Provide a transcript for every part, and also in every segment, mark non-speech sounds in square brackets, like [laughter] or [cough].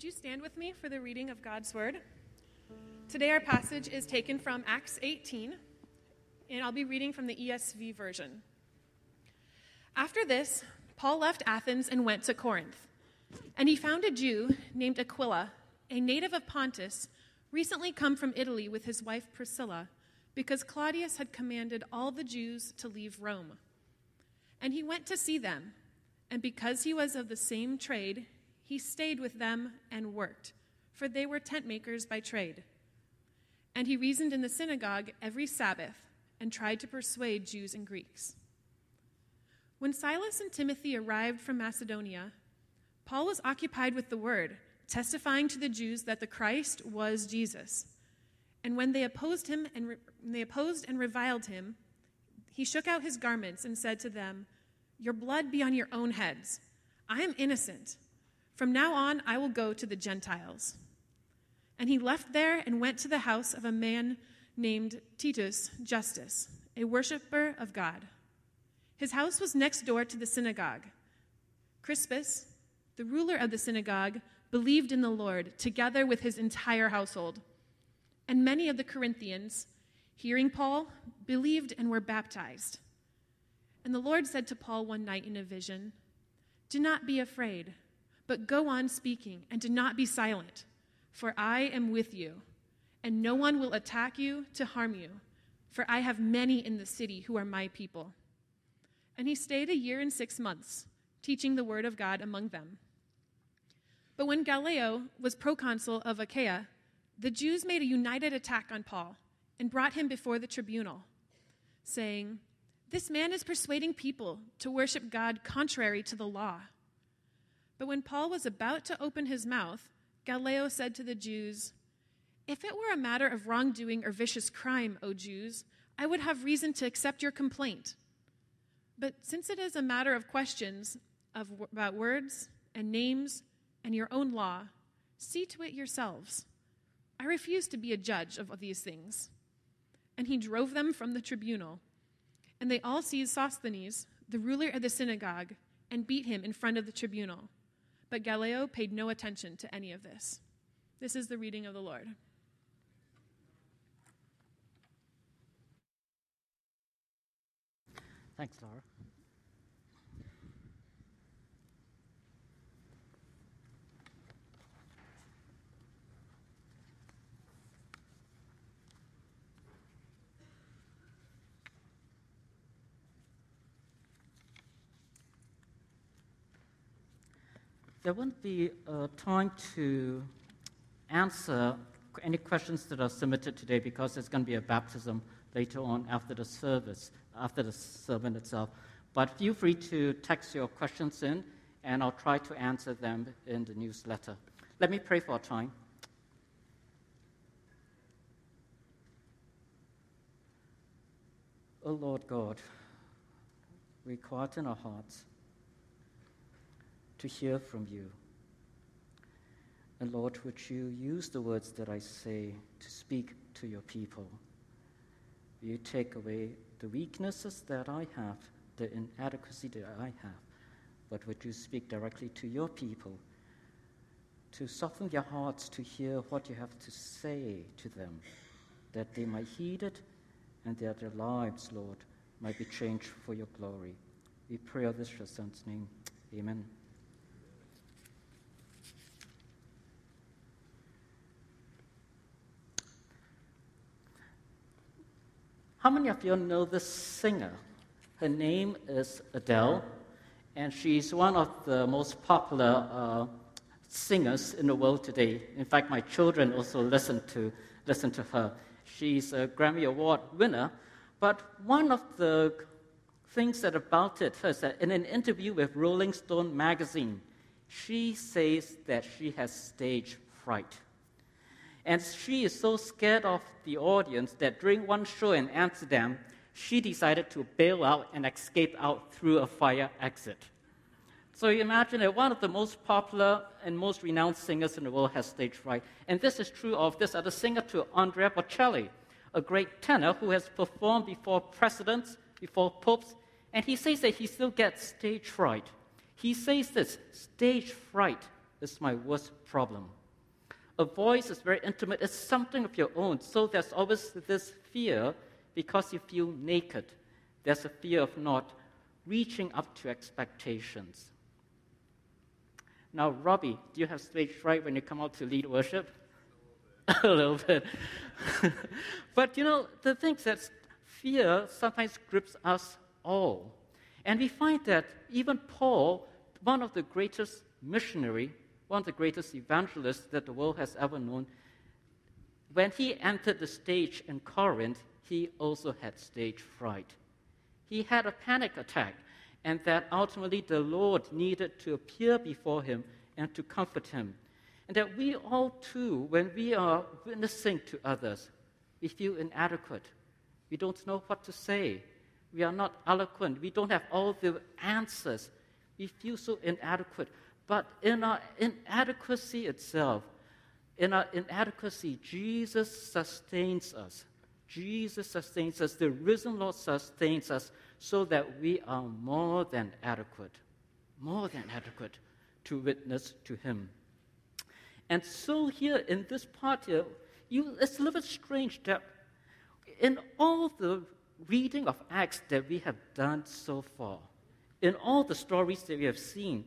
Would you stand with me for the reading of God's Word? Today, our passage is taken from Acts 18, and I'll be reading from the ESV version. After this, Paul left Athens and went to Corinth. And he found a Jew named Aquila, a native of Pontus, recently come from Italy with his wife Priscilla, because Claudius had commanded all the Jews to leave Rome. And he went to see them, and because he was of the same trade, he stayed with them and worked, for they were tent makers by trade. And he reasoned in the synagogue every Sabbath and tried to persuade Jews and Greeks. When Silas and Timothy arrived from Macedonia, Paul was occupied with the word, testifying to the Jews that the Christ was Jesus. And when they opposed him and re- they opposed and reviled him, he shook out his garments and said to them, "Your blood be on your own heads. I am innocent. From now on, I will go to the Gentiles. And he left there and went to the house of a man named Titus Justus, a worshiper of God. His house was next door to the synagogue. Crispus, the ruler of the synagogue, believed in the Lord, together with his entire household. And many of the Corinthians, hearing Paul, believed and were baptized. And the Lord said to Paul one night in a vision, Do not be afraid. But go on speaking, and do not be silent, for I am with you, and no one will attack you to harm you, for I have many in the city who are my people. And he stayed a year and six months, teaching the word of God among them. But when Gallio was proconsul of Achaia, the Jews made a united attack on Paul and brought him before the tribunal, saying, This man is persuading people to worship God contrary to the law. But when Paul was about to open his mouth, Gallio said to the Jews, If it were a matter of wrongdoing or vicious crime, O Jews, I would have reason to accept your complaint. But since it is a matter of questions of, about words and names and your own law, see to it yourselves. I refuse to be a judge of these things. And he drove them from the tribunal. And they all seized Sosthenes, the ruler of the synagogue, and beat him in front of the tribunal. But Gallio paid no attention to any of this. This is the reading of the Lord. Thanks, Laura. There won't be a time to answer any questions that are submitted today because there's going to be a baptism later on after the service, after the sermon itself. But feel free to text your questions in, and I'll try to answer them in the newsletter. Let me pray for a time. O oh Lord God, we quieten our hearts to hear from you. And Lord, would you use the words that I say to speak to your people? Will You take away the weaknesses that I have, the inadequacy that I have, but would you speak directly to your people to soften their hearts to hear what you have to say to them, that they might heed it and that their lives, Lord, might be changed for your glory. We pray of this your son's name. Amen. How many of you know this singer? Her name is Adele, and she's one of the most popular uh, singers in the world today. In fact, my children also listen to, listen to her. She's a Grammy Award winner, but one of the things that about it is that in an interview with Rolling Stone magazine, she says that she has stage fright. And she is so scared of the audience that during one show in Amsterdam, she decided to bail out and escape out through a fire exit. So you imagine that one of the most popular and most renowned singers in the world has stage fright. And this is true of this other singer too, Andrea Bocelli, a great tenor who has performed before presidents, before popes, and he says that he still gets stage fright. He says this stage fright is my worst problem. A voice is very intimate, it's something of your own. So there's always this fear because you feel naked. There's a fear of not reaching up to expectations. Now, Robbie, do you have stage fright when you come out to lead worship? [laughs] a little bit. [laughs] but you know, the thing is that fear sometimes grips us all. And we find that even Paul, one of the greatest missionary, one of the greatest evangelists that the world has ever known, when he entered the stage in Corinth, he also had stage fright. He had a panic attack, and that ultimately the Lord needed to appear before him and to comfort him. And that we all too, when we are witnessing to others, we feel inadequate. We don't know what to say. We are not eloquent. We don't have all the answers. We feel so inadequate. But in our inadequacy itself, in our inadequacy, Jesus sustains us. Jesus sustains us. The risen Lord sustains us so that we are more than adequate, more than adequate to witness to Him. And so, here in this part here, you, it's a little bit strange that in all the reading of Acts that we have done so far, in all the stories that we have seen,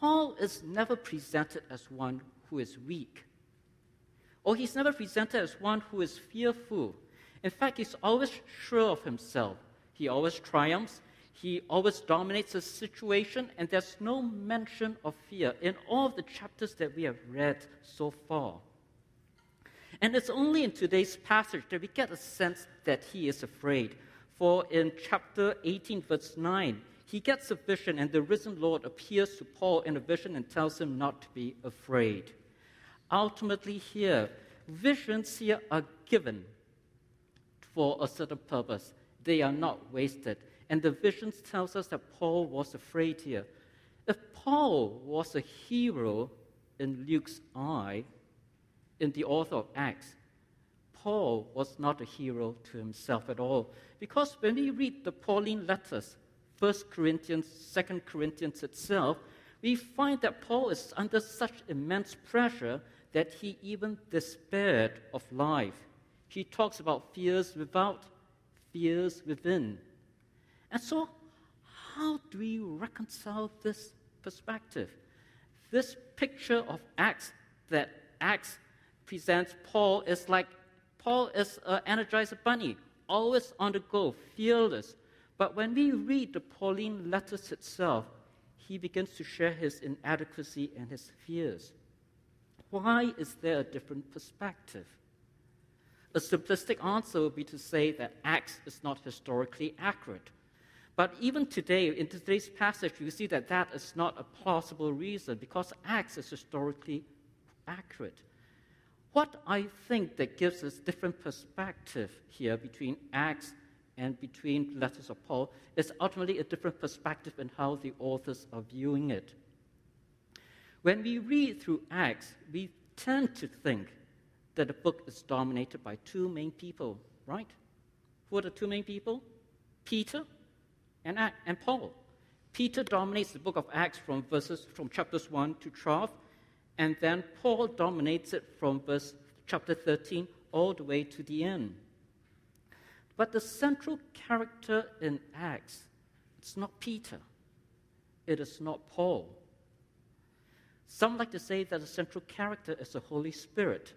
Paul is never presented as one who is weak, or he's never presented as one who is fearful. In fact, he's always sure of himself. He always triumphs. He always dominates the situation, and there's no mention of fear in all of the chapters that we have read so far. And it's only in today's passage that we get a sense that he is afraid. For in chapter 18, verse 9, he gets a vision, and the risen Lord appears to Paul in a vision and tells him not to be afraid. Ultimately, here, visions here are given for a certain purpose. They are not wasted. And the visions tells us that Paul was afraid here. If Paul was a hero in Luke's eye, in the author of Acts, Paul was not a hero to himself at all. Because when we read the Pauline letters, 1 Corinthians, 2 Corinthians itself, we find that Paul is under such immense pressure that he even despaired of life. He talks about fears without, fears within. And so, how do we reconcile this perspective? This picture of Acts that Acts presents Paul is like Paul is an energizer bunny, always on the go, fearless. But when we read the Pauline letters itself, he begins to share his inadequacy and his fears. Why is there a different perspective? A simplistic answer would be to say that Acts is not historically accurate. But even today, in today's passage, you see that that is not a plausible reason because Acts is historically accurate. What I think that gives us different perspective here between Acts and between letters of Paul is ultimately a different perspective in how the authors are viewing it. When we read through Acts, we tend to think that the book is dominated by two main people, right? Who are the two main people? Peter and, and Paul. Peter dominates the book of Acts from verses from chapters 1 to 12, and then Paul dominates it from verse chapter 13 all the way to the end. But the central character in Acts, it's not Peter. It is not Paul. Some like to say that the central character is the Holy Spirit.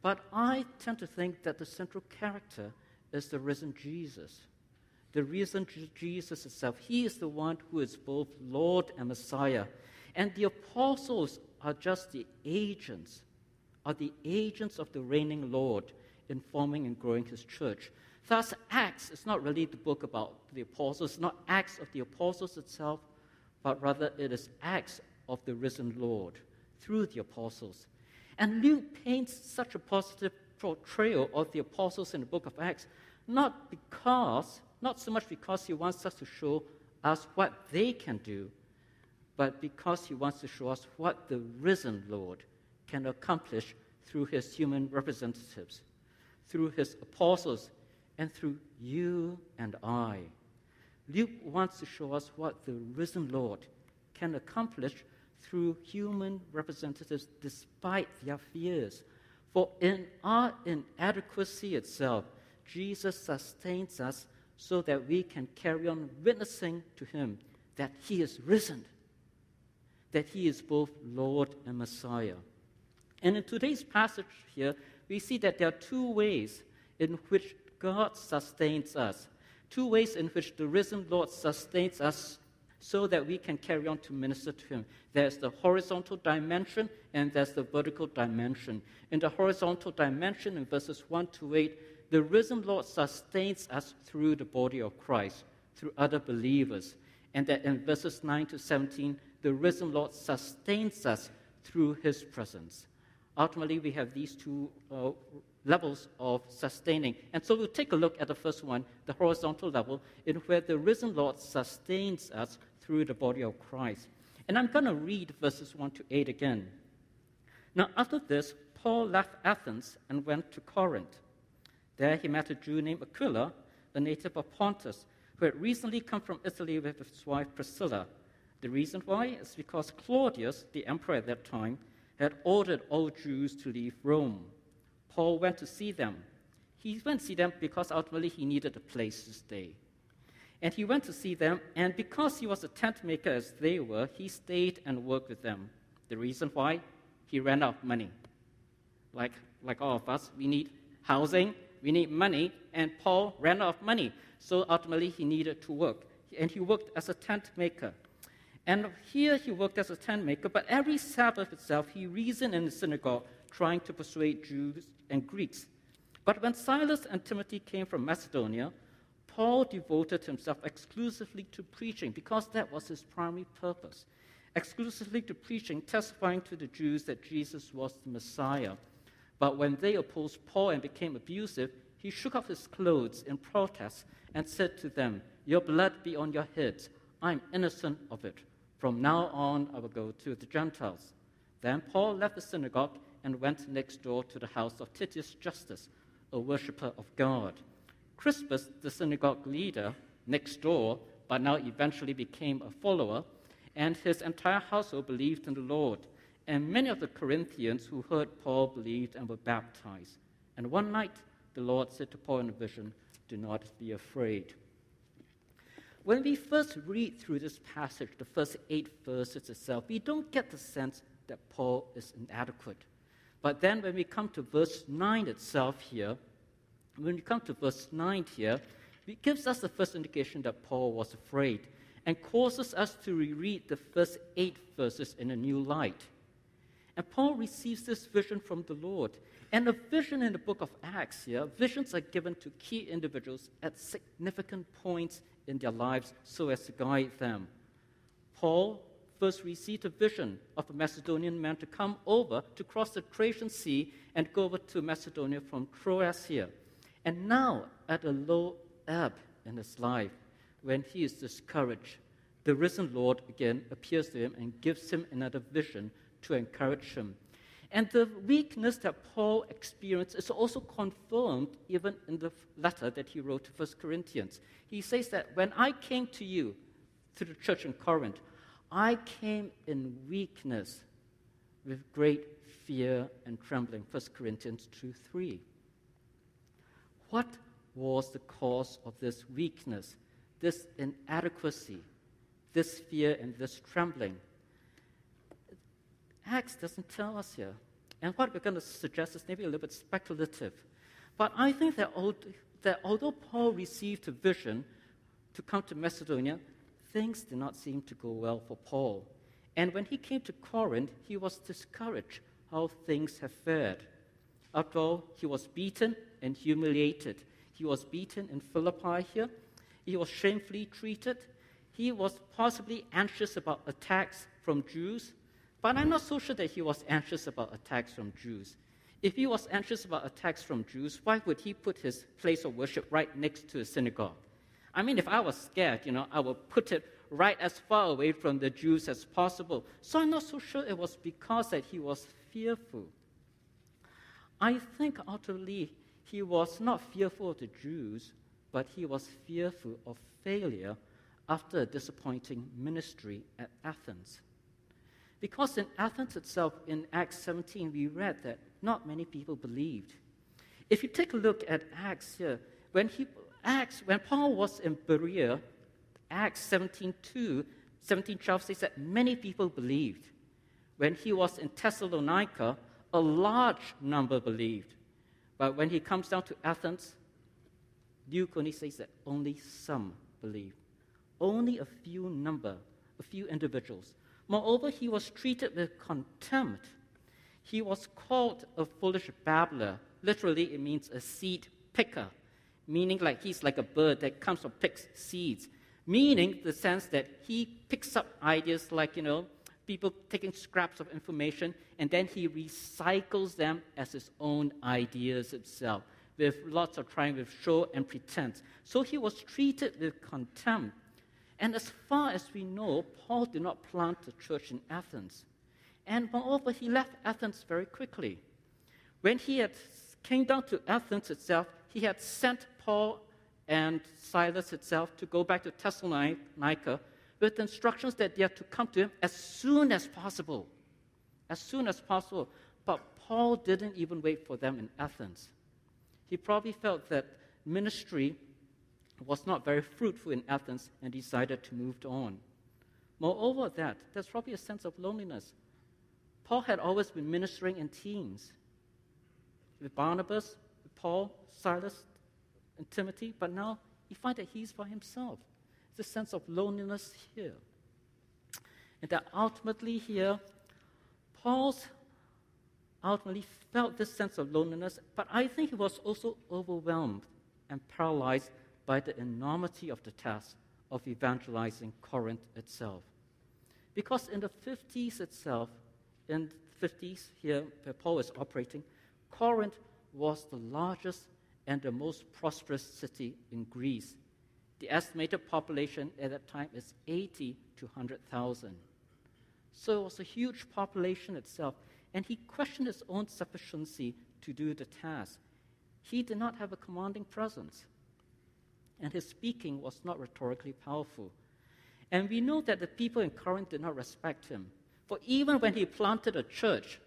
But I tend to think that the central character is the risen Jesus. The risen Jesus itself. He is the one who is both Lord and Messiah. And the apostles are just the agents, are the agents of the reigning Lord in forming and growing his church. Thus, Acts is not really the book about the apostles, not Acts of the apostles itself, but rather it is Acts of the risen Lord through the apostles. And Luke paints such a positive portrayal of the apostles in the book of Acts, not because, not so much because he wants us to show us what they can do, but because he wants to show us what the risen Lord can accomplish through his human representatives, through his apostles, and through you and I. Luke wants to show us what the risen Lord can accomplish through human representatives despite their fears. For in our inadequacy itself, Jesus sustains us so that we can carry on witnessing to Him that He is risen, that He is both Lord and Messiah. And in today's passage here, we see that there are two ways in which God sustains us, two ways in which the risen Lord sustains us so that we can carry on to minister to Him. There's the horizontal dimension and there's the vertical dimension. In the horizontal dimension, in verses 1 to 8, the risen Lord sustains us through the body of Christ, through other believers. And that in verses 9 to 17, the risen Lord sustains us through His presence. Ultimately, we have these two uh, levels of sustaining. And so we'll take a look at the first one, the horizontal level, in where the risen Lord sustains us through the body of Christ. And I'm going to read verses 1 to 8 again. Now, after this, Paul left Athens and went to Corinth. There he met a Jew named Aquila, a native of Pontus, who had recently come from Italy with his wife Priscilla. The reason why is because Claudius, the emperor at that time, had ordered all Jews to leave Rome. Paul went to see them. He went to see them because ultimately he needed a place to stay. And he went to see them, and because he was a tent maker as they were, he stayed and worked with them. The reason why? He ran out of money. Like, like all of us, we need housing, we need money, and Paul ran out of money. So ultimately, he needed to work. And he worked as a tent maker. And here he worked as a tent maker, but every Sabbath itself, he reasoned in the synagogue, trying to persuade Jews and Greeks. But when Silas and Timothy came from Macedonia, Paul devoted himself exclusively to preaching because that was his primary purpose. Exclusively to preaching, testifying to the Jews that Jesus was the Messiah. But when they opposed Paul and became abusive, he shook off his clothes in protest and said to them, Your blood be on your heads. I'm innocent of it. From now on, I will go to the Gentiles. Then Paul left the synagogue and went next door to the house of Titius Justus, a worshipper of God. Crispus, the synagogue leader next door, but now eventually became a follower, and his entire household believed in the Lord. And many of the Corinthians who heard Paul believed and were baptized. And one night, the Lord said to Paul in a vision, Do not be afraid. When we first read through this passage, the first eight verses itself, we don't get the sense that Paul is inadequate. But then when we come to verse 9 itself here, when we come to verse 9 here, it gives us the first indication that Paul was afraid and causes us to reread the first eight verses in a new light. And Paul receives this vision from the Lord. And a vision in the book of Acts here, visions are given to key individuals at significant points in their lives so as to guide them. Paul first received a vision of a Macedonian man to come over to cross the Thracian Sea and go over to Macedonia from here. And now, at a low ebb in his life, when he is discouraged, the risen Lord again appears to him and gives him another vision to encourage him. And the weakness that Paul experienced is also confirmed even in the letter that he wrote to 1 Corinthians. He says that when I came to you, to the church in Corinth, I came in weakness with great fear and trembling. 1 Corinthians 2 3. What was the cause of this weakness, this inadequacy, this fear, and this trembling? Acts doesn't tell us here. And what we're going to suggest is maybe a little bit speculative. But I think that, that although Paul received a vision to come to Macedonia, things did not seem to go well for Paul. And when he came to Corinth, he was discouraged how things have fared. After all, he was beaten and humiliated. He was beaten in Philippi here. He was shamefully treated. He was possibly anxious about attacks from Jews. But I'm not so sure that he was anxious about attacks from Jews. If he was anxious about attacks from Jews, why would he put his place of worship right next to a synagogue? I mean, if I was scared, you know, I would put it right as far away from the Jews as possible. So I'm not so sure it was because that he was fearful. I think ultimately he was not fearful of the Jews, but he was fearful of failure after a disappointing ministry at Athens. Because in Athens itself, in Acts 17, we read that not many people believed. If you take a look at Acts here, when, he, Acts, when Paul was in Berea, Acts 17 2, 17 12 says that many people believed. When he was in Thessalonica, a large number believed. But when he comes down to Athens, Luke only says that only some believed. Only a few number, a few individuals. Moreover, he was treated with contempt. He was called a foolish babbler. Literally, it means a seed picker, meaning like he's like a bird that comes and picks seeds. Meaning the sense that he picks up ideas like, you know, people taking scraps of information, and then he recycles them as his own ideas itself, with lots of trying with show and pretense. So he was treated with contempt. And as far as we know, Paul did not plant a church in Athens. And moreover, he left Athens very quickly. When he had came down to Athens itself, he had sent Paul and Silas itself to go back to Thessalonica with instructions that they are to come to him as soon as possible. As soon as possible. But Paul didn't even wait for them in Athens. He probably felt that ministry was not very fruitful in Athens and decided to move on. Moreover, that there's probably a sense of loneliness. Paul had always been ministering in teams with Barnabas, with Paul, Silas, and Timothy, but now he finds that he's by himself It's a sense of loneliness here. And that ultimately, here, Paul's ultimately felt this sense of loneliness, but I think he was also overwhelmed and paralyzed by the enormity of the task of evangelizing Corinth itself. Because in the 50s itself, in the 50s here where Paul is operating, Corinth was the largest and the most prosperous city in Greece the estimated population at that time is 80 to 100,000. So it was a huge population itself, and he questioned his own sufficiency to do the task. He did not have a commanding presence, and his speaking was not rhetorically powerful. And we know that the people in Corinth did not respect him. For even when he planted a church,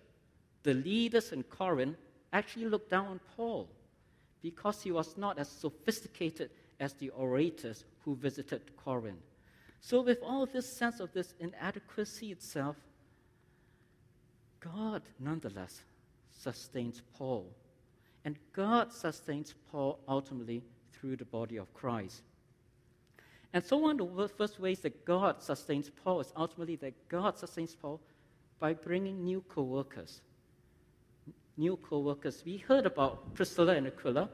the leaders in Corinth actually looked down on Paul because he was not as sophisticated as the orators who visited Corinth. So, with all this sense of this inadequacy itself, God nonetheless sustains Paul. And God sustains Paul ultimately through the body of Christ. And so, one of the first ways that God sustains Paul is ultimately that God sustains Paul by bringing new co workers. New co workers. We heard about Priscilla and Aquila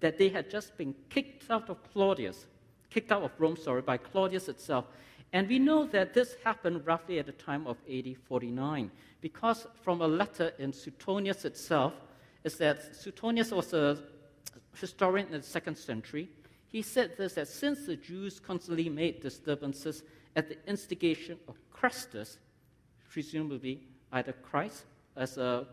that they had just been kicked out of Claudius, kicked out of Rome, sorry, by Claudius itself. And we know that this happened roughly at the time of AD 49, because from a letter in Suetonius itself, is that Suetonius was a historian in the second century. He said this that since the Jews constantly made disturbances at the instigation of Chrestus, presumably either Christ as a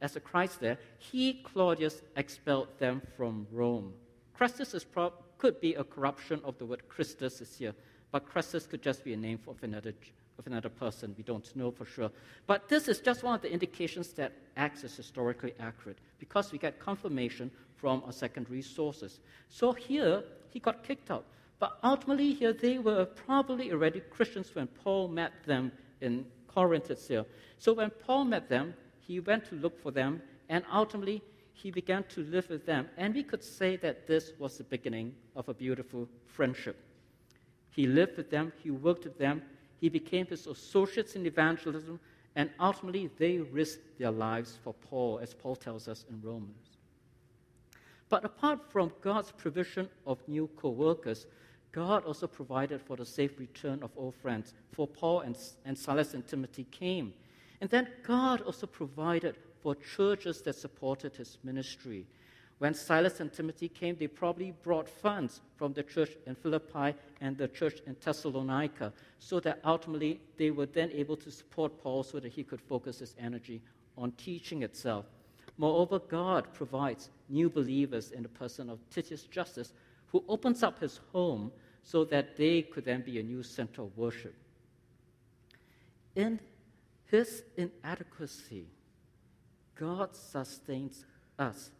as a Christ there, he, Claudius, expelled them from Rome. Chrestus pro- could be a corruption of the word Christus is here, but Chrestus could just be a name of another, of another person. We don't know for sure. But this is just one of the indications that Acts is historically accurate because we get confirmation from our secondary sources. So here, he got kicked out. But ultimately, here, they were probably already Christians when Paul met them in Corinth itself. So when Paul met them, he went to look for them, and ultimately he began to live with them. And we could say that this was the beginning of a beautiful friendship. He lived with them, he worked with them, he became his associates in evangelism, and ultimately they risked their lives for Paul, as Paul tells us in Romans. But apart from God's provision of new co workers, God also provided for the safe return of old friends. For Paul and, and Silas and Timothy came. And then God also provided for churches that supported his ministry. When Silas and Timothy came, they probably brought funds from the church in Philippi and the church in Thessalonica, so that ultimately they were then able to support Paul so that he could focus his energy on teaching itself. Moreover, God provides new believers in the person of Titius Justus, who opens up his home so that they could then be a new center of worship in his inadequacy, God sustains us,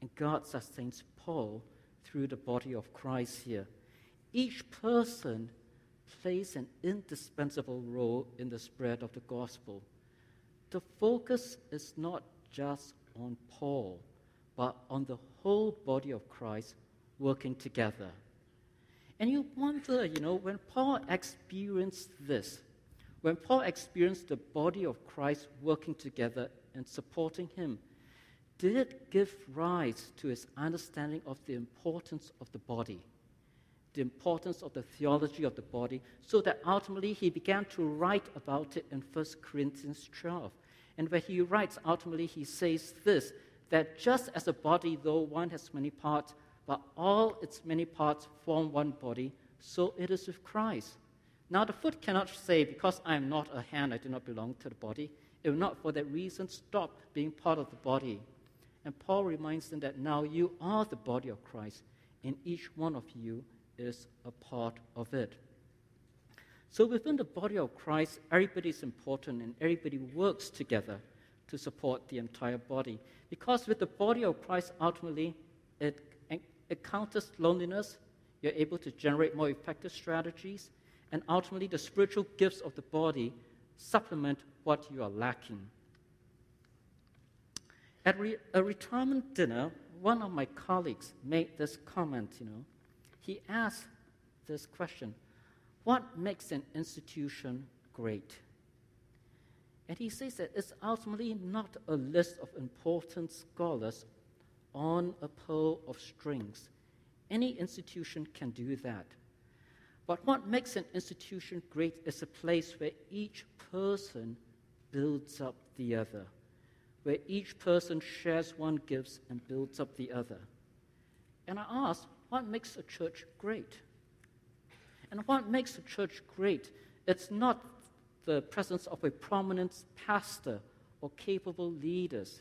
and God sustains Paul through the body of Christ here. Each person plays an indispensable role in the spread of the gospel. The focus is not just on Paul, but on the whole body of Christ working together. And you wonder, you know, when Paul experienced this, when Paul experienced the body of Christ working together and supporting him, did it give rise to his understanding of the importance of the body, the importance of the theology of the body, so that ultimately he began to write about it in 1 Corinthians 12. And where he writes, ultimately, he says this that just as a body, though one has many parts, but all its many parts form one body, so it is with Christ. Now, the foot cannot say, Because I am not a hand, I do not belong to the body. It will not, for that reason, stop being part of the body. And Paul reminds them that now you are the body of Christ, and each one of you is a part of it. So, within the body of Christ, everybody is important and everybody works together to support the entire body. Because with the body of Christ, ultimately, it it counters loneliness. You're able to generate more effective strategies. And ultimately, the spiritual gifts of the body supplement what you are lacking. At re- a retirement dinner, one of my colleagues made this comment, you know. He asked this question What makes an institution great? And he says that it's ultimately not a list of important scholars on a pole of strings. Any institution can do that. But what makes an institution great is a place where each person builds up the other, where each person shares one gifts and builds up the other. And I ask, what makes a church great? And what makes a church great? It's not the presence of a prominent pastor or capable leaders.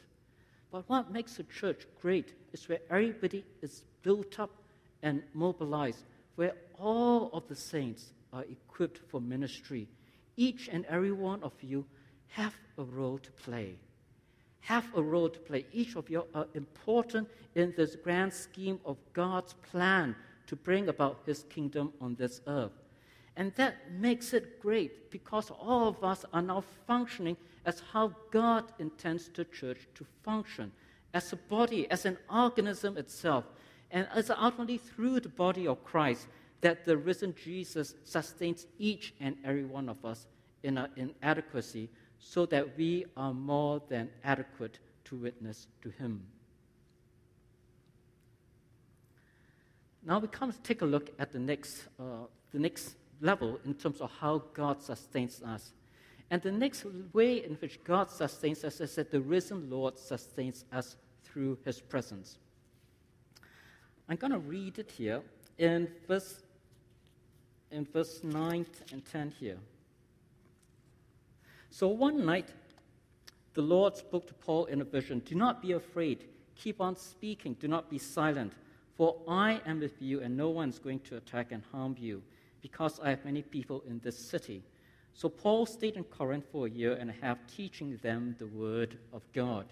But what makes a church great is where everybody is built up and mobilized, where all of the saints are equipped for ministry. Each and every one of you have a role to play. Have a role to play. Each of you are important in this grand scheme of God's plan to bring about his kingdom on this earth. And that makes it great because all of us are now functioning as how God intends the church to function as a body, as an organism itself. And it's ultimately through the body of Christ that the risen Jesus sustains each and every one of us in our inadequacy so that we are more than adequate to witness to Him. Now we come to take a look at the next, uh, the next level in terms of how God sustains us. And the next way in which God sustains us is that the risen Lord sustains us through his presence. I'm going to read it here in verse, in verse 9 and 10 here. So one night, the Lord spoke to Paul in a vision Do not be afraid. Keep on speaking. Do not be silent. For I am with you, and no one is going to attack and harm you, because I have many people in this city. So Paul stayed in Corinth for a year and a half, teaching them the word of God.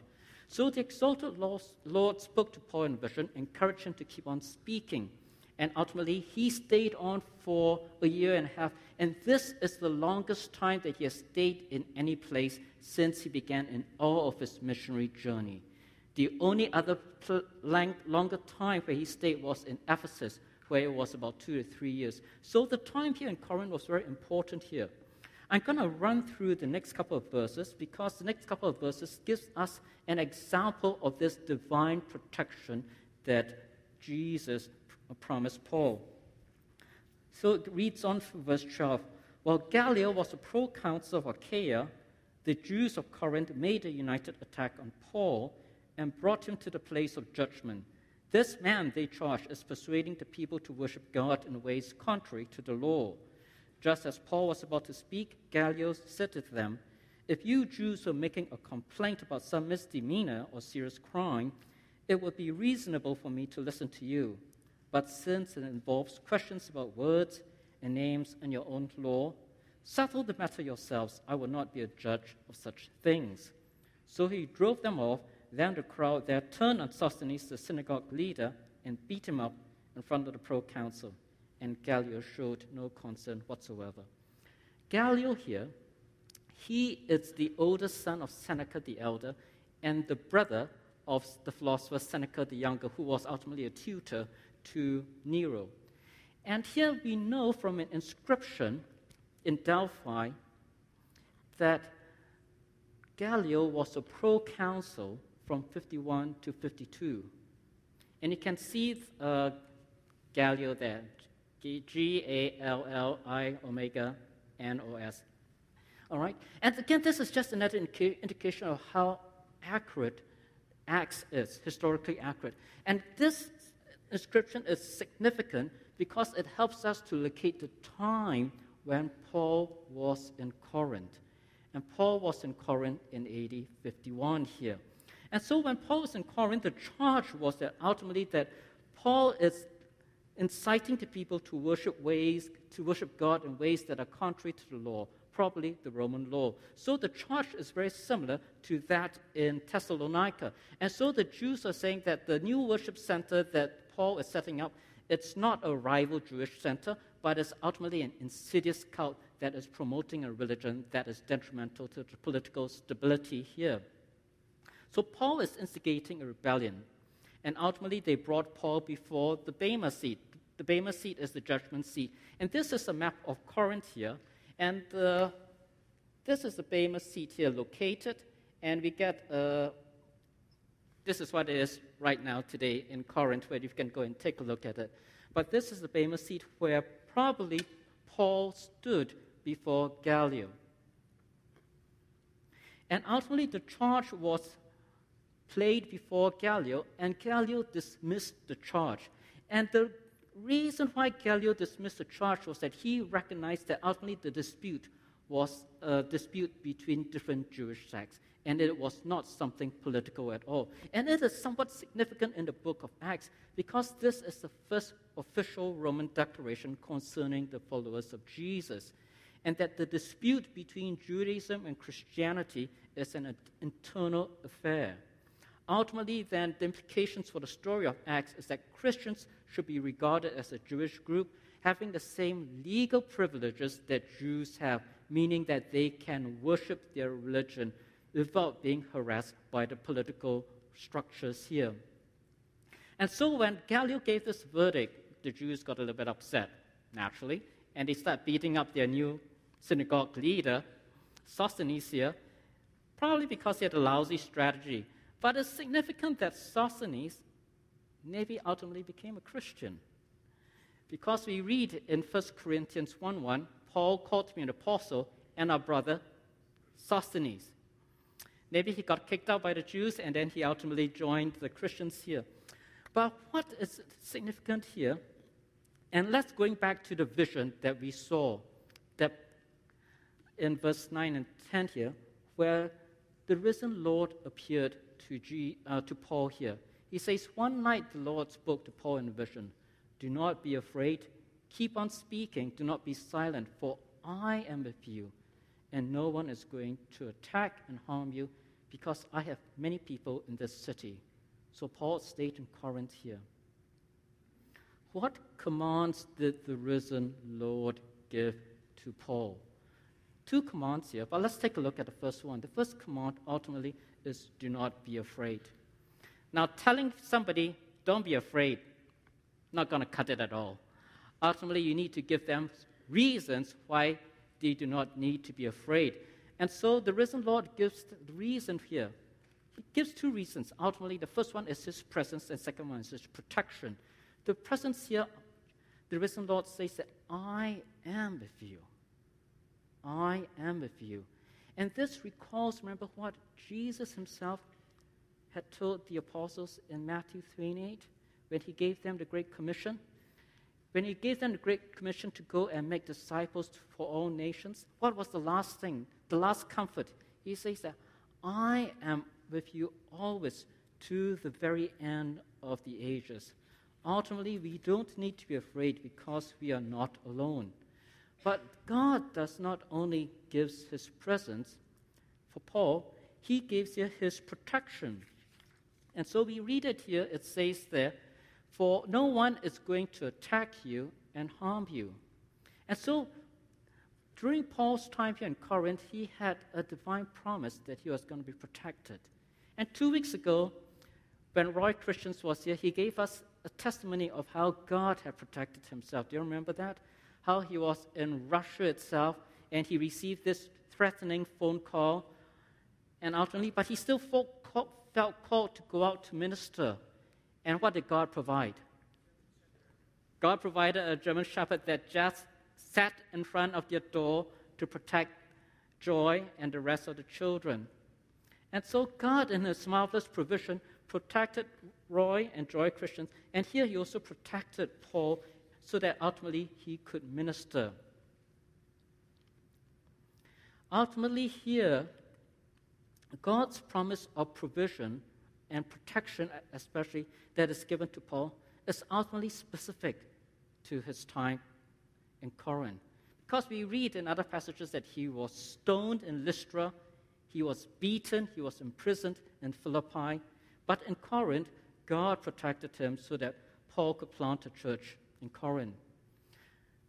So the exalted Lord spoke to Paul in vision, encouraged him to keep on speaking. And ultimately, he stayed on for a year and a half. And this is the longest time that he has stayed in any place since he began in all of his missionary journey. The only other pl- longer time where he stayed was in Ephesus, where it was about two to three years. So the time here in Corinth was very important here. I'm going to run through the next couple of verses because the next couple of verses gives us an example of this divine protection that Jesus promised Paul. So it reads on from verse 12. While Gallio was a proconsul of Achaia, the Jews of Corinth made a united attack on Paul and brought him to the place of judgment. This man, they charged, is persuading the people to worship God in ways contrary to the law. Just as Paul was about to speak, Gallio said to them, If you Jews are making a complaint about some misdemeanor or serious crime, it would be reasonable for me to listen to you. But since it involves questions about words and names and your own law, Settle the matter yourselves. I will not be a judge of such things. So he drove them off. Then the crowd there turned on Sosthenes, the synagogue leader, and beat him up in front of the proconsul. And Gallio showed no concern whatsoever. Gallio here, he is the oldest son of Seneca the elder and the brother of the philosopher Seneca the younger, who was ultimately a tutor to Nero. And here we know from an inscription in Delphi that Gallio was a proconsul from 51 to 52. And you can see uh, Gallio there G A L L I omega N O S. All right? And again, this is just another indication of how accurate Acts is, historically accurate. And this inscription is significant because it helps us to locate the time when Paul was in Corinth. And Paul was in Corinth in AD 51 here. And so when Paul was in Corinth, the charge was that ultimately that Paul is inciting the people to worship ways, to worship God in ways that are contrary to the law, probably the Roman law. So the charge is very similar to that in Thessalonica. And so the Jews are saying that the new worship center that Paul is setting up, it's not a rival Jewish center, but it's ultimately an insidious cult that is promoting a religion that is detrimental to the political stability here. So Paul is instigating a rebellion. And ultimately, they brought Paul before the Bema seat. The Bema seat is the judgment seat. And this is a map of Corinth here. And uh, this is the Bema seat here located. And we get, uh, this is what it is right now today in Corinth, where you can go and take a look at it. But this is the Bema seat where probably Paul stood before Gallio. And ultimately, the charge was played before Gallio, and Gallio dismissed the charge. And the reason why Gallio dismissed the charge was that he recognized that ultimately the dispute was a dispute between different Jewish sects, and it was not something political at all. And it is somewhat significant in the book of Acts because this is the first official Roman declaration concerning the followers of Jesus, and that the dispute between Judaism and Christianity is an internal affair. Ultimately, then, the implications for the story of Acts is that Christians should be regarded as a Jewish group having the same legal privileges that Jews have, meaning that they can worship their religion without being harassed by the political structures here. And so when Gallio gave this verdict, the Jews got a little bit upset, naturally, and they started beating up their new synagogue leader, Sosthenes here, probably because he had a lousy strategy. But it's significant that Sosthenes maybe ultimately became a Christian. Because we read in 1 Corinthians 1 1, Paul called me an apostle and our brother Sosthenes. Maybe he got kicked out by the Jews and then he ultimately joined the Christians here. But what is significant here? And let's going back to the vision that we saw that in verse 9 and 10 here, where the risen Lord appeared to, G, uh, to Paul here. He says, One night the Lord spoke to Paul in a vision Do not be afraid. Keep on speaking. Do not be silent, for I am with you, and no one is going to attack and harm you, because I have many people in this city. So Paul stayed in Corinth here. What commands did the risen Lord give to Paul? Two commands here, but let's take a look at the first one. The first command ultimately is do not be afraid. Now, telling somebody, don't be afraid, not going to cut it at all. Ultimately, you need to give them reasons why they do not need to be afraid. And so the risen Lord gives the reason here. He gives two reasons. Ultimately, the first one is his presence, and second one is his protection. The presence here, the risen Lord says that I am with you. I am with you. And this recalls, remember what Jesus himself had told the apostles in Matthew 3 and 8 when he gave them the Great Commission? When he gave them the Great Commission to go and make disciples for all nations, what was the last thing, the last comfort? He says that I am with you always to the very end of the ages. Ultimately, we don't need to be afraid because we are not alone. But God does not only give his presence for Paul, he gives you his protection. And so we read it here, it says there, for no one is going to attack you and harm you. And so during Paul's time here in Corinth, he had a divine promise that he was going to be protected. And two weeks ago, when Roy Christians was here, he gave us a testimony of how God had protected himself. Do you remember that? How he was in Russia itself and he received this threatening phone call, and ultimately, but he still felt called to go out to minister. And what did God provide? God provided a German shepherd that just sat in front of their door to protect Joy and the rest of the children. And so God, in His marvelous provision, protected Roy and Joy Christians, and here He also protected Paul so that ultimately he could minister. Ultimately, here, God's promise of provision and protection, especially that is given to Paul, is ultimately specific to his time in Corinth. Because we read in other passages that he was stoned in Lystra, he was beaten, he was imprisoned in Philippi. But in Corinth, God protected him so that Paul could plant a church in Corinth.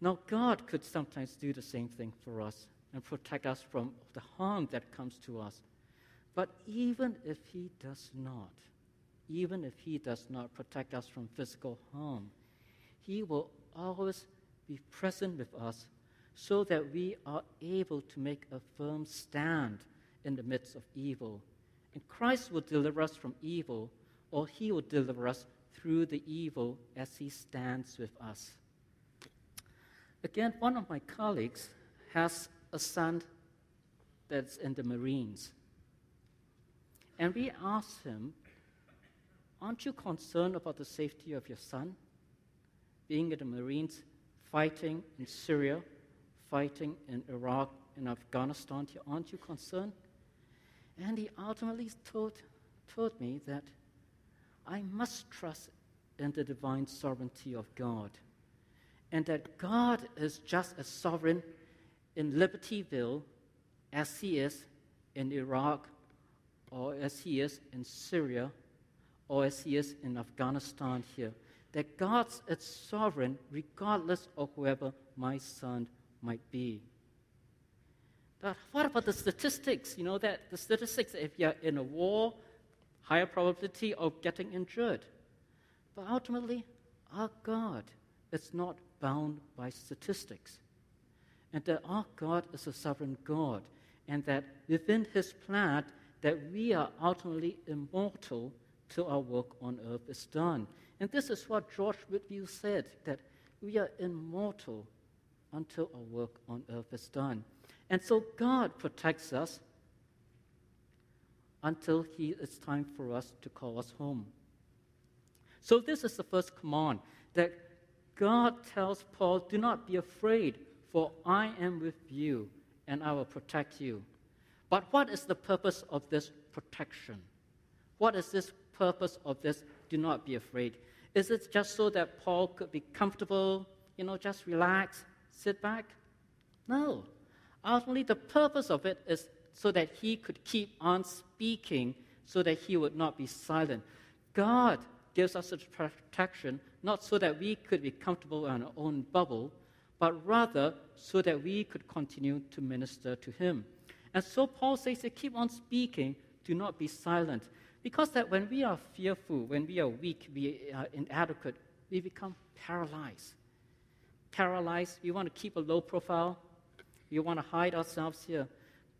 Now, God could sometimes do the same thing for us and protect us from the harm that comes to us. But even if He does not, even if He does not protect us from physical harm, He will always be present with us so that we are able to make a firm stand in the midst of evil. And Christ will deliver us from evil, or he will deliver us through the evil as he stands with us. Again, one of my colleagues has a son that's in the Marines. And we asked him, Aren't you concerned about the safety of your son? Being in the Marines, fighting in Syria, fighting in Iraq and Afghanistan, aren't you concerned? And he ultimately told, told me that I must trust in the divine sovereignty of God and that God is just as sovereign in Libertyville as he is in Iraq or as he is in Syria or as he is in Afghanistan here. That God is sovereign regardless of whoever my son might be. But what about the statistics? You know that the statistics, if you're in a war, higher probability of getting injured. But ultimately, our God is not bound by statistics. And that our God is a sovereign God, and that within his plan, that we are ultimately immortal till our work on earth is done. And this is what George Whitefield said, that we are immortal until our work on earth is done. And so God protects us until he, it's time for us to call us home. So, this is the first command that God tells Paul, Do not be afraid, for I am with you and I will protect you. But what is the purpose of this protection? What is this purpose of this do not be afraid? Is it just so that Paul could be comfortable, you know, just relax, sit back? No. Ultimately, the purpose of it is so that he could keep on speaking, so that he would not be silent. God gives us such protection not so that we could be comfortable in our own bubble, but rather so that we could continue to minister to him. And so Paul says to keep on speaking, do not be silent. Because that when we are fearful, when we are weak, we are inadequate, we become paralyzed. Paralyzed, we want to keep a low profile, we want to hide ourselves here.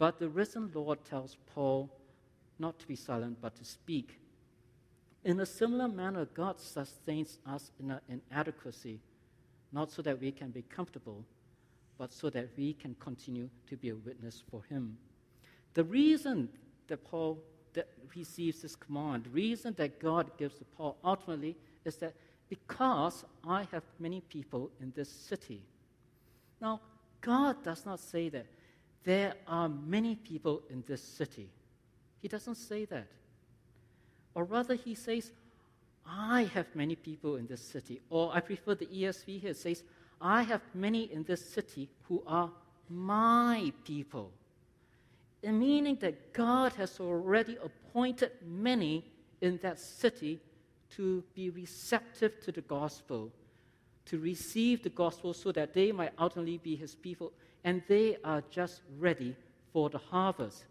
But the risen Lord tells Paul not to be silent, but to speak. In a similar manner, God sustains us in our inadequacy, not so that we can be comfortable, but so that we can continue to be a witness for Him. The reason that Paul that receives this command, the reason that God gives to Paul ultimately is that because I have many people in this city. Now, God does not say that there are many people in this city. He doesn't say that. Or rather, he says, I have many people in this city. Or I prefer the ESV here, says, I have many in this city who are my people. In meaning that God has already appointed many in that city to be receptive to the gospel, to receive the gospel so that they might ultimately be his people, and they are just ready for the harvest.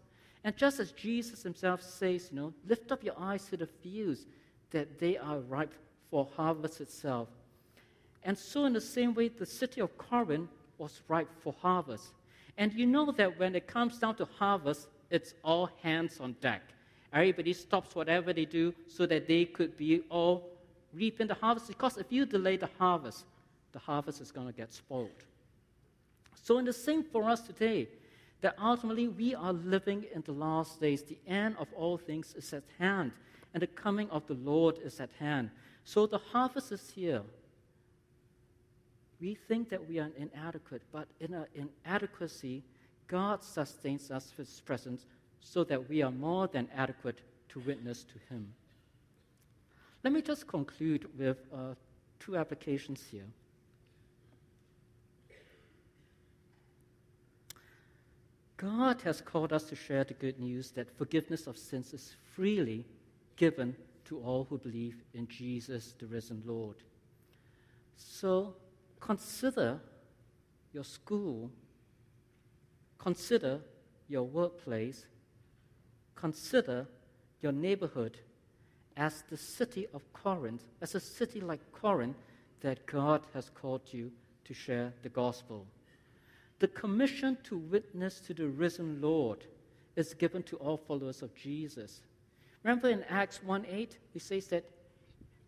And just as Jesus himself says, you know, lift up your eyes to the fields, that they are ripe for harvest itself. And so, in the same way, the city of Corinth was ripe for harvest. And you know that when it comes down to harvest, it's all hands on deck. Everybody stops whatever they do so that they could be all reaping the harvest. Because if you delay the harvest, the harvest is going to get spoiled. So, in the same for us today, that ultimately we are living in the last days. The end of all things is at hand, and the coming of the Lord is at hand. So, the harvest is here. We think that we are inadequate, but in our inadequacy, God sustains us with His presence so that we are more than adequate to witness to Him. Let me just conclude with uh, two applications here. God has called us to share the good news that forgiveness of sins is freely given to all who believe in Jesus, the risen Lord. So consider your school, consider your workplace, consider your neighborhood as the city of Corinth, as a city like Corinth that God has called you to share the gospel. The commission to witness to the risen Lord is given to all followers of Jesus. Remember in Acts 1 8, it says that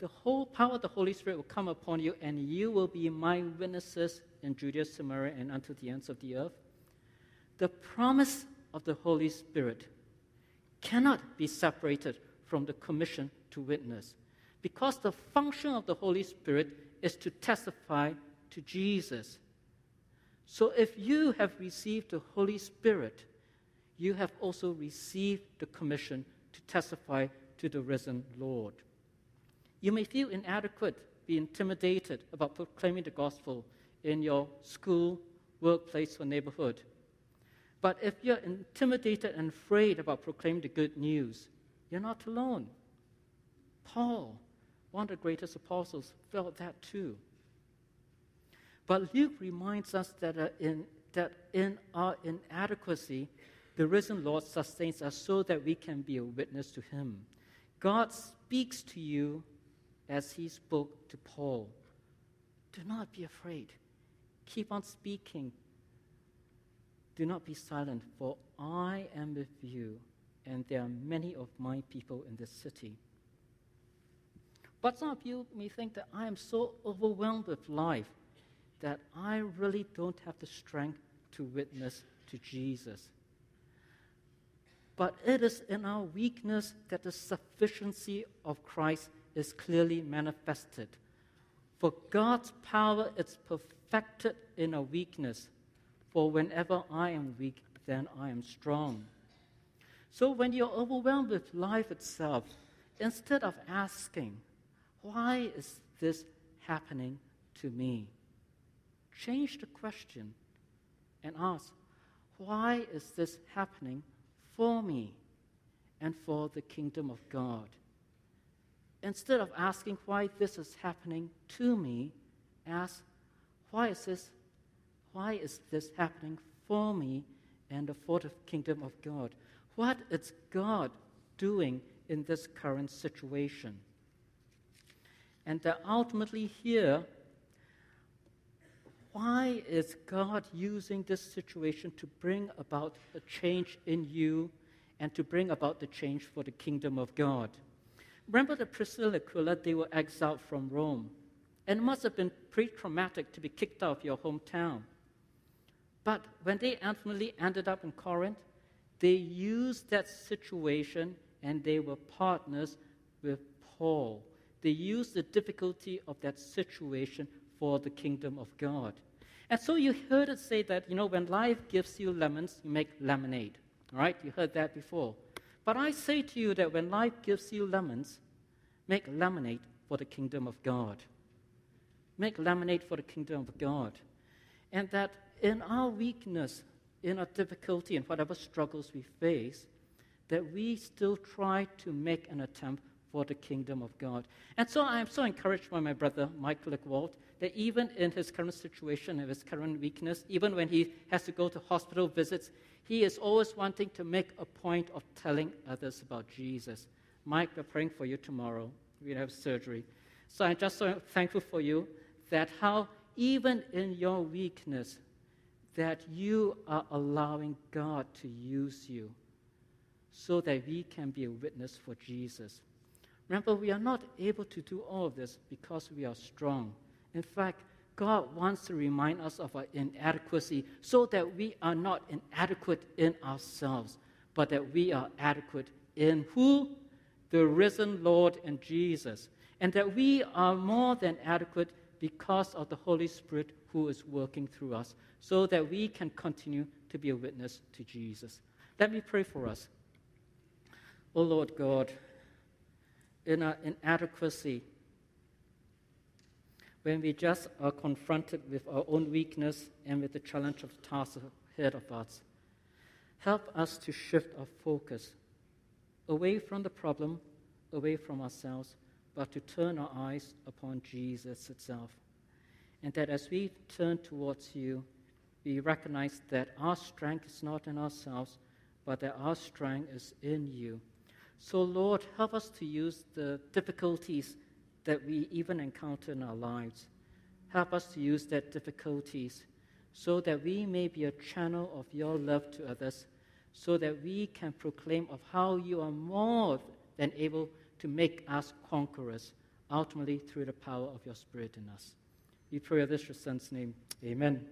the whole power of the Holy Spirit will come upon you, and you will be my witnesses in Judea, Samaria, and unto the ends of the earth. The promise of the Holy Spirit cannot be separated from the commission to witness because the function of the Holy Spirit is to testify to Jesus. So if you have received the Holy Spirit, you have also received the commission to testify to the risen Lord. You may feel inadequate, be intimidated about proclaiming the gospel in your school, workplace, or neighborhood. But if you're intimidated and afraid about proclaiming the good news, you're not alone. Paul, one of the greatest apostles, felt that too. But Luke reminds us that, uh, in, that in our inadequacy, the risen Lord sustains us so that we can be a witness to him. God speaks to you as he spoke to Paul. Do not be afraid. Keep on speaking. Do not be silent, for I am with you, and there are many of my people in this city. But some of you may think that I am so overwhelmed with life that I really don't have the strength to witness to Jesus. But it is in our weakness that the sufficiency of Christ is clearly manifested. For God's power is perfected in our weakness. For whenever I am weak, then I am strong. So when you're overwhelmed with life itself, instead of asking, why is this happening to me? Change the question and ask, why is this happening for me and for the kingdom of God? Instead of asking why this is happening to me, ask, why is this why is this happening for me and for the kingdom of God? What is God doing in this current situation? And that ultimately here, why is God using this situation to bring about a change in you and to bring about the change for the kingdom of God? Remember the Priscilla and Aquila, they were exiled from Rome. And it must have been pretty traumatic to be kicked out of your hometown. But when they ultimately ended up in Corinth, they used that situation and they were partners with Paul. They used the difficulty of that situation for the kingdom of God. And so you heard it say that, you know, when life gives you lemons, you make lemonade. Right? You heard that before. But I say to you that when life gives you lemons, make lemonade for the kingdom of God. make lemonade for the kingdom of God. And that in our weakness, in our difficulty, and whatever struggles we face, that we still try to make an attempt for the kingdom of God. And so I am so encouraged by my brother, Michael Leckwald, that even in his current situation and his current weakness, even when he has to go to hospital visits, he is always wanting to make a point of telling others about Jesus. Mike, we're praying for you tomorrow. We have surgery. So I'm just so thankful for you that how even in your weakness, that you are allowing God to use you so that we can be a witness for Jesus. Remember, we are not able to do all of this because we are strong. In fact, God wants to remind us of our inadequacy so that we are not inadequate in ourselves, but that we are adequate in who? The risen Lord and Jesus. And that we are more than adequate because of the Holy Spirit who is working through us, so that we can continue to be a witness to Jesus. Let me pray for us. O oh Lord God, in our inadequacy, when we just are confronted with our own weakness and with the challenge of the task ahead of us, help us to shift our focus away from the problem, away from ourselves, but to turn our eyes upon Jesus itself. And that as we turn towards you, we recognize that our strength is not in ourselves, but that our strength is in you. So, Lord, help us to use the difficulties that we even encounter in our lives. Help us to use that difficulties so that we may be a channel of your love to others, so that we can proclaim of how you are more than able to make us conquerors, ultimately through the power of your Spirit in us. We pray in this your Son's name. Amen.